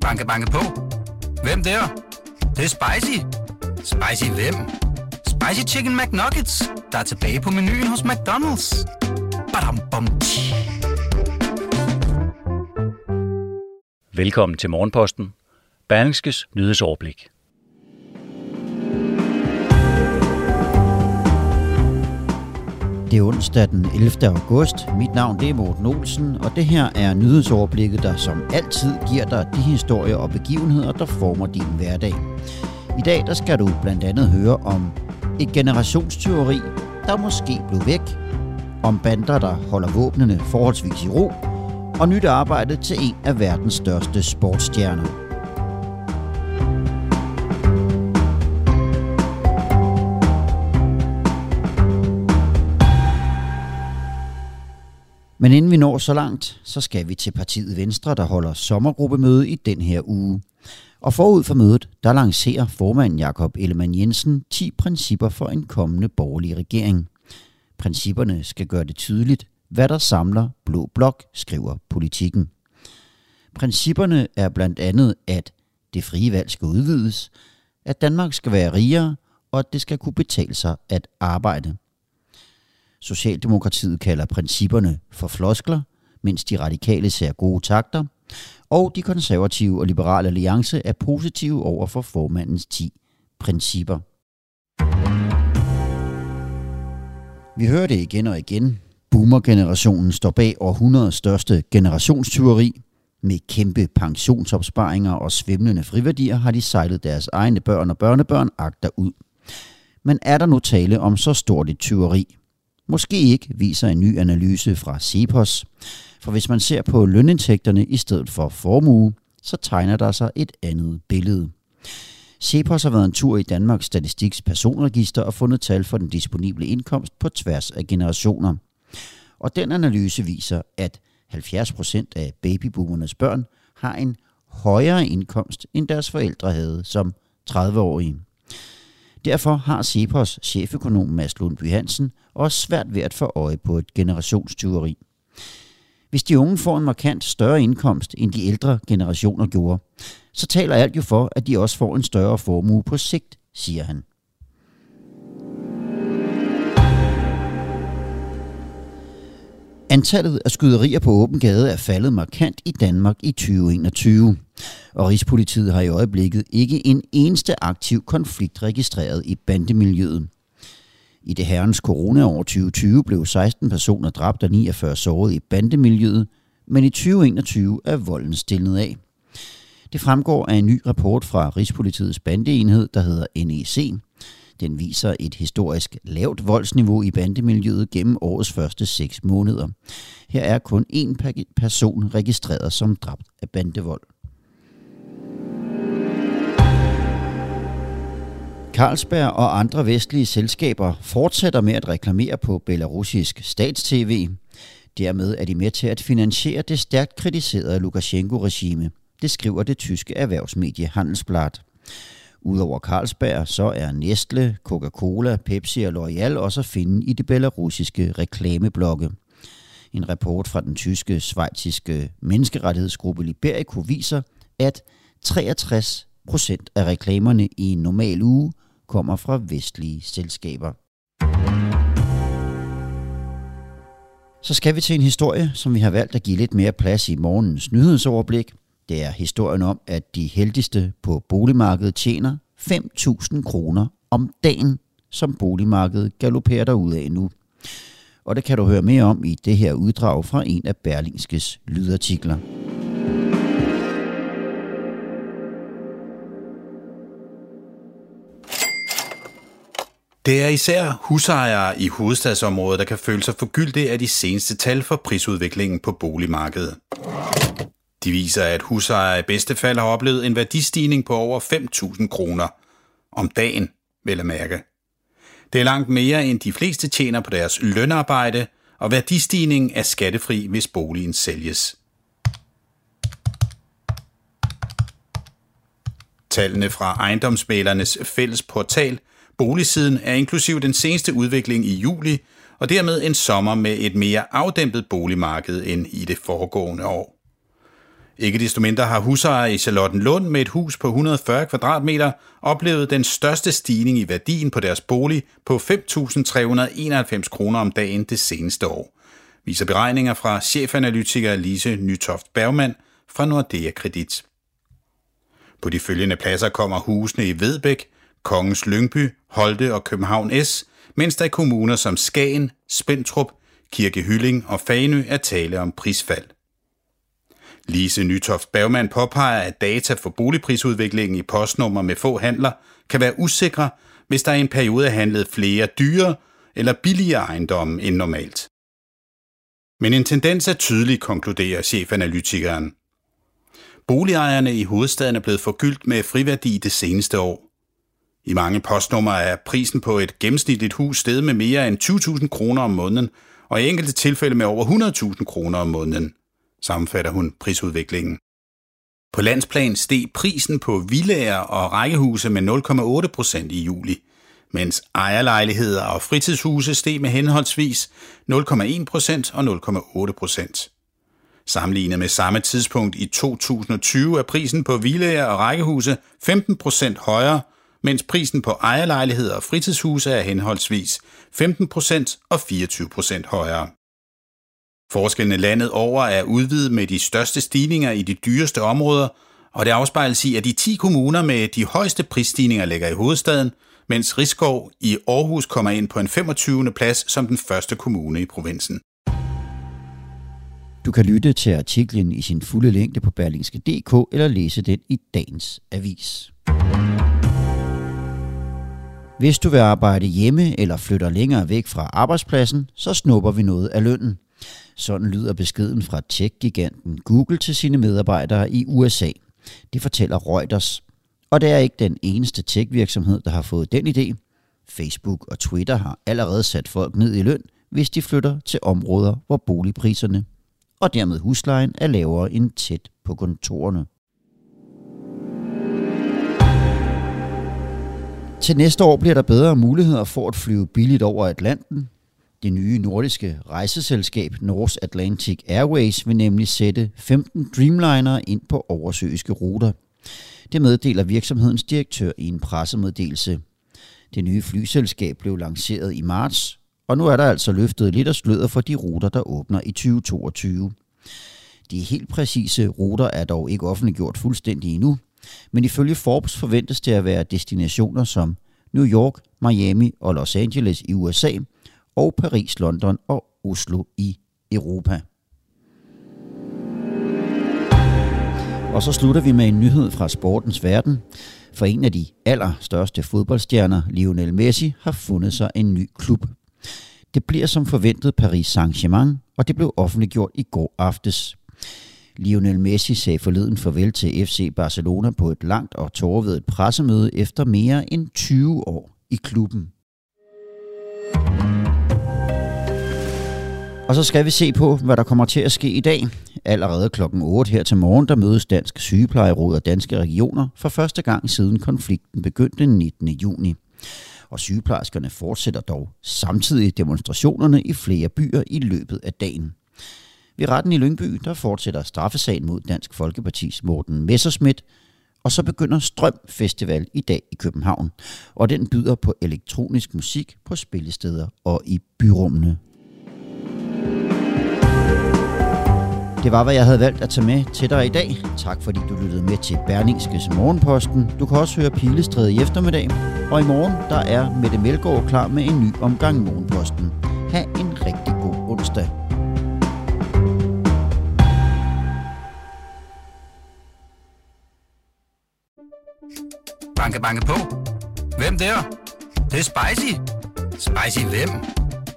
Banke, banke på. Hvem der? Det, det er spicy. Spicy hvem? Spicy Chicken McNuggets, der er tilbage på menuen hos McDonald's. Badum, bom, tji. Velkommen til Morgenposten. Berlingskes nyhedsoverblik. Det er onsdag den 11. august. Mit navn det er Morten Olsen, og det her er nyhedsoverblikket, der som altid giver dig de historier og begivenheder, der former din hverdag. I dag der skal du blandt andet høre om et generationstyveri, der måske blev væk, om bander, der holder våbnene forholdsvis i ro, og nyt arbejde til en af verdens største sportsstjerner. Men inden vi når så langt, så skal vi til partiet Venstre, der holder sommergruppemøde i den her uge. Og forud for mødet, der lancerer formanden Jakob Ellemann Jensen 10 principper for en kommende borgerlig regering. Principperne skal gøre det tydeligt, hvad der samler Blå Blok, skriver politikken. Principperne er blandt andet, at det frie valg skal udvides, at Danmark skal være rigere, og at det skal kunne betale sig at arbejde. Socialdemokratiet kalder principperne for floskler, mens de radikale ser gode takter, og de konservative og liberale alliance er positive over for formandens 10 principper. Vi hører det igen og igen. Boomer-generationen står bag århundredets største generationstyveri. Med kæmpe pensionsopsparinger og svimlende friværdier har de sejlet deres egne børn og børnebørn agter ud. Men er der nu tale om så stort et tyveri? Måske ikke, viser en ny analyse fra Cepos. For hvis man ser på lønindtægterne i stedet for formue, så tegner der sig et andet billede. Cepos har været en tur i Danmarks Statistiks personregister og fundet tal for den disponible indkomst på tværs af generationer. Og den analyse viser, at 70% af babyboomernes børn har en højere indkomst, end deres forældre havde som 30-årige. Derfor har Cepos cheføkonom Mads Lundby Hansen også svært ved at få øje på et generationstyveri. Hvis de unge får en markant større indkomst, end de ældre generationer gjorde, så taler alt jo for, at de også får en større formue på sigt, siger han. Antallet af skyderier på åben gade er faldet markant i Danmark i 2021, og Rigspolitiet har i øjeblikket ikke en eneste aktiv konflikt registreret i bandemiljøet. I det herrens coronaår 2020 blev 16 personer dræbt og 49 såret i bandemiljøet, men i 2021 er volden stillet af. Det fremgår af en ny rapport fra Rigspolitiets bandeenhed, der hedder NEC. Den viser et historisk lavt voldsniveau i bandemiljøet gennem årets første seks måneder. Her er kun én person registreret som dræbt af bandevold. Carlsberg og andre vestlige selskaber fortsætter med at reklamere på belarusisk statstv. Dermed er de med til at finansiere det stærkt kritiserede Lukashenko-regime. Det skriver det tyske erhvervsmedie Handelsblatt. Udover Carlsberg, så er Nestle, Coca-Cola, Pepsi og L'Oreal også at finde i det belarusiske reklameblokke. En rapport fra den tyske, svejtiske menneskerettighedsgruppe Liberico viser, at 63 procent af reklamerne i en normal uge kommer fra vestlige selskaber. Så skal vi til en historie, som vi har valgt at give lidt mere plads i morgens nyhedsoverblik. Det er historien om, at de heldigste på boligmarkedet tjener 5.000 kroner om dagen, som boligmarkedet galopperer ud af nu. Og det kan du høre mere om i det her uddrag fra en af Berlingskes lydartikler. Det er især husejere i hovedstadsområdet, der kan føle sig forgyldte af de seneste tal for prisudviklingen på boligmarkedet. De viser, at husejere i bedste fald har oplevet en værdistigning på over 5.000 kroner om dagen, vil jeg mærke. Det er langt mere, end de fleste tjener på deres lønarbejde, og værdistigningen er skattefri, hvis boligen sælges. Tallene fra ejendomsmælernes fælles portal Boligsiden er inklusiv den seneste udvikling i juli, og dermed en sommer med et mere afdæmpet boligmarked end i det foregående år. Ikke desto mindre har husejere i Charlottenlund med et hus på 140 kvadratmeter oplevet den største stigning i værdien på deres bolig på 5.391 kroner om dagen det seneste år, viser beregninger fra chefanalytiker Lise Nytoft Bergmann fra Nordea Kredit. På de følgende pladser kommer husene i Vedbæk, Kongens Lyngby, Holte og København S, mens der i kommuner som Skagen, Spentrup, Kirke Hylling og Fanø er tale om prisfald. Lise Nytoft Bergmann påpeger, at data for boligprisudviklingen i postnummer med få handler kan være usikre, hvis der i en periode er handlet flere dyre eller billige ejendomme end normalt. Men en tendens er tydelig, konkluderer chefanalytikeren. Boligejerne i hovedstaden er blevet forgyldt med friværdi det seneste år. I mange postnumre er prisen på et gennemsnitligt hus steget med mere end 20.000 kroner om måneden, og i enkelte tilfælde med over 100.000 kroner om måneden, sammenfatter hun prisudviklingen. På landsplan steg prisen på villager og rækkehuse med 0,8 procent i juli, mens ejerlejligheder og fritidshuse steg med henholdsvis 0,1 procent og 0,8 procent. Sammenlignet med samme tidspunkt i 2020 er prisen på villager og rækkehuse 15 procent højere, mens prisen på ejerlejligheder og fritidshuse er henholdsvis 15 procent og 24 procent højere. Forskellene landet over er udvidet med de største stigninger i de dyreste områder, og det afspejles i, at de 10 kommuner med de højeste prisstigninger ligger i hovedstaden, mens Rigskov i Aarhus kommer ind på en 25. plads som den første kommune i provinsen. Du kan lytte til artiklen i sin fulde længde på berlingske.dk eller læse den i dagens avis. Hvis du vil arbejde hjemme eller flytter længere væk fra arbejdspladsen, så snupper vi noget af lønnen. Sådan lyder beskeden fra tech-giganten Google til sine medarbejdere i USA. Det fortæller Reuters. Og det er ikke den eneste tech-virksomhed, der har fået den idé. Facebook og Twitter har allerede sat folk ned i løn, hvis de flytter til områder, hvor boligpriserne og dermed huslejen er lavere end tæt på kontorerne. Til næste år bliver der bedre muligheder for at flyve billigt over Atlanten. Det nye nordiske rejseselskab North Atlantic Airways vil nemlig sætte 15 Dreamliner ind på oversøiske ruter. Det meddeler virksomhedens direktør i en pressemeddelelse. Det nye flyselskab blev lanceret i marts, og nu er der altså løftet lidt af sløret for de ruter, der åbner i 2022. De helt præcise ruter er dog ikke offentliggjort fuldstændig endnu, men ifølge Forbes forventes det at være destinationer som New York, Miami og Los Angeles i USA og Paris, London og Oslo i Europa. Og så slutter vi med en nyhed fra sportens verden. For en af de allerstørste fodboldstjerner, Lionel Messi, har fundet sig en ny klub. Det bliver som forventet Paris Saint-Germain, og det blev offentliggjort i går aftes. Lionel Messi sagde forleden farvel til FC Barcelona på et langt og tårvedet pressemøde efter mere end 20 år i klubben. Og så skal vi se på, hvad der kommer til at ske i dag. Allerede klokken 8 her til morgen, der mødes Dansk Sygeplejeråd og Danske Regioner for første gang siden konflikten begyndte den 19. juni. Og sygeplejerskerne fortsætter dog samtidig demonstrationerne i flere byer i løbet af dagen. Ved retten i Lyngby, der fortsætter straffesagen mod Dansk Folkepartis Morten Messerschmidt, og så begynder Strøm Festival i dag i København, og den byder på elektronisk musik på spillesteder og i byrummene. Det var, hvad jeg havde valgt at tage med til dig i dag. Tak fordi du lyttede med til Berlingskes Morgenposten. Du kan også høre Pilestræde i eftermiddag. Og i morgen, der er Mette Melgaard klar med en ny omgang Morgenposten. Ha' en rigtig god onsdag. Banke, banke på. Hvem der? Det, det er spicy. Spicy hvem?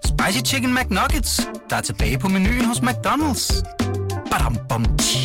Spicy Chicken McNuggets, der er tilbage på menuen hos McDonald's. Badum, bom, tji.